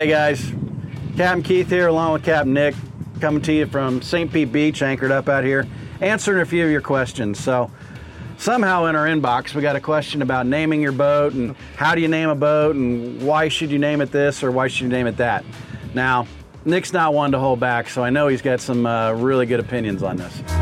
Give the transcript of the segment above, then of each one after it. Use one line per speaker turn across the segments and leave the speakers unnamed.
Hey guys, Captain Keith here along with Captain Nick coming to you from St. Pete Beach, anchored up out here, answering a few of your questions. So somehow in our inbox we got a question about naming your boat and how do you name a boat and why should you name it this or why should you name it that. Now, Nick's not one to hold back, so I know he's got some uh, really good opinions on this.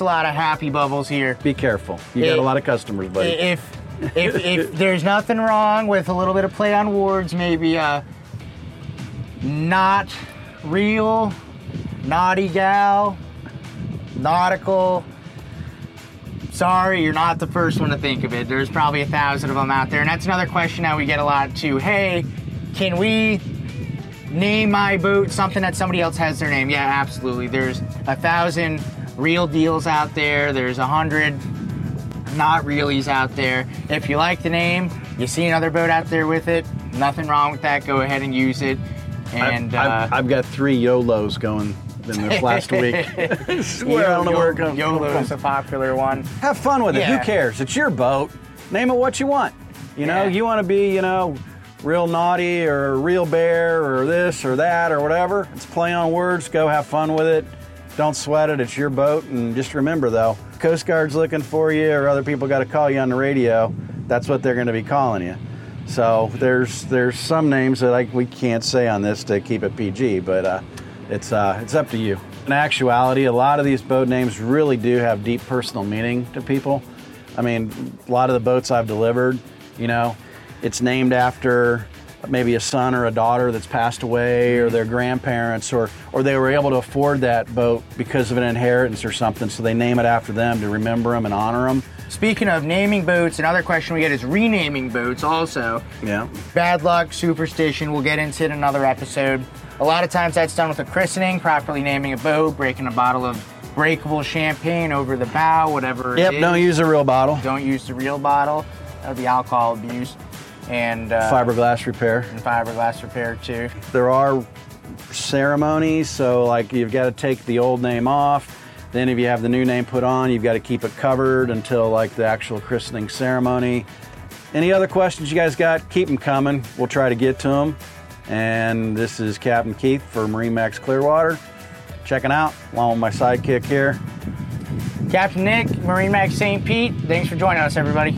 A lot of happy bubbles here.
Be careful. You got
It-
a lot of customers, buddy.
If if if there's nothing wrong with a little bit of play on words, maybe uh, not real, naughty gal, nautical. Sorry, you're not the first one to think of it. There's probably a thousand of them out there, and that's another question that we get a lot too. Hey, can we name my boat something that somebody else has their name? Yeah, absolutely. There's a thousand real deals out there. There's a hundred not realies out there. If you like the name, you see another boat out there with it, nothing wrong with that. Go ahead and use it. And
I've,
uh,
I've, got three YOLOs going in this last week. Swear, I don't know where it comes
YOLO
from.
is a popular one.
Have fun with it. Who cares? It's your boat. Name it what you want. You know,
Yeah.
you want to be, you know, real naughty or real bear or this or that or whatever. It's play on words. Go have fun with it. Don't sweat it. It's your boat. And just remember, though, Coast Guard's looking for you or other people got to call you on the radio. That's what they're going to be calling you. So there's there's some names that I, we can't say on this to keep it PG, but uh, it's uh, it's up to you. In actuality, a lot of these boat names really do have deep personal meaning to people. I mean, a lot of the boats I've delivered, you know, it's named after maybe a son or a daughter that's passed away or their grandparents or or they were able to afford that boat because of an inheritance or something so they name it after them to remember them and honor them
Speaking of naming boats, another question we get is renaming boats also.
yeah
Bad luck, superstition, we'll get into it in another episode. A lot of times that's done with a christening, properly naming a boat, breaking a bottle of breakable champagne over the bow, whatever it
yep don't use a real bottle
Don't use the real bottle. That would be alcohol abuse. And uh,
fiberglass repair.
and fiberglass repair too.
there are ceremonies so like you've got to take the old name off. Then if you have the new name put on you've got to keep it covered until like the actual christening ceremony. Any other questions you guys got? Keep them coming. We'll try to get to them and this is captain keith for MarineMax clearwater. Checking out. Along with my sidekick here.
Captain Nick, MarineMax St. Pete, thanks for joining us, everybody.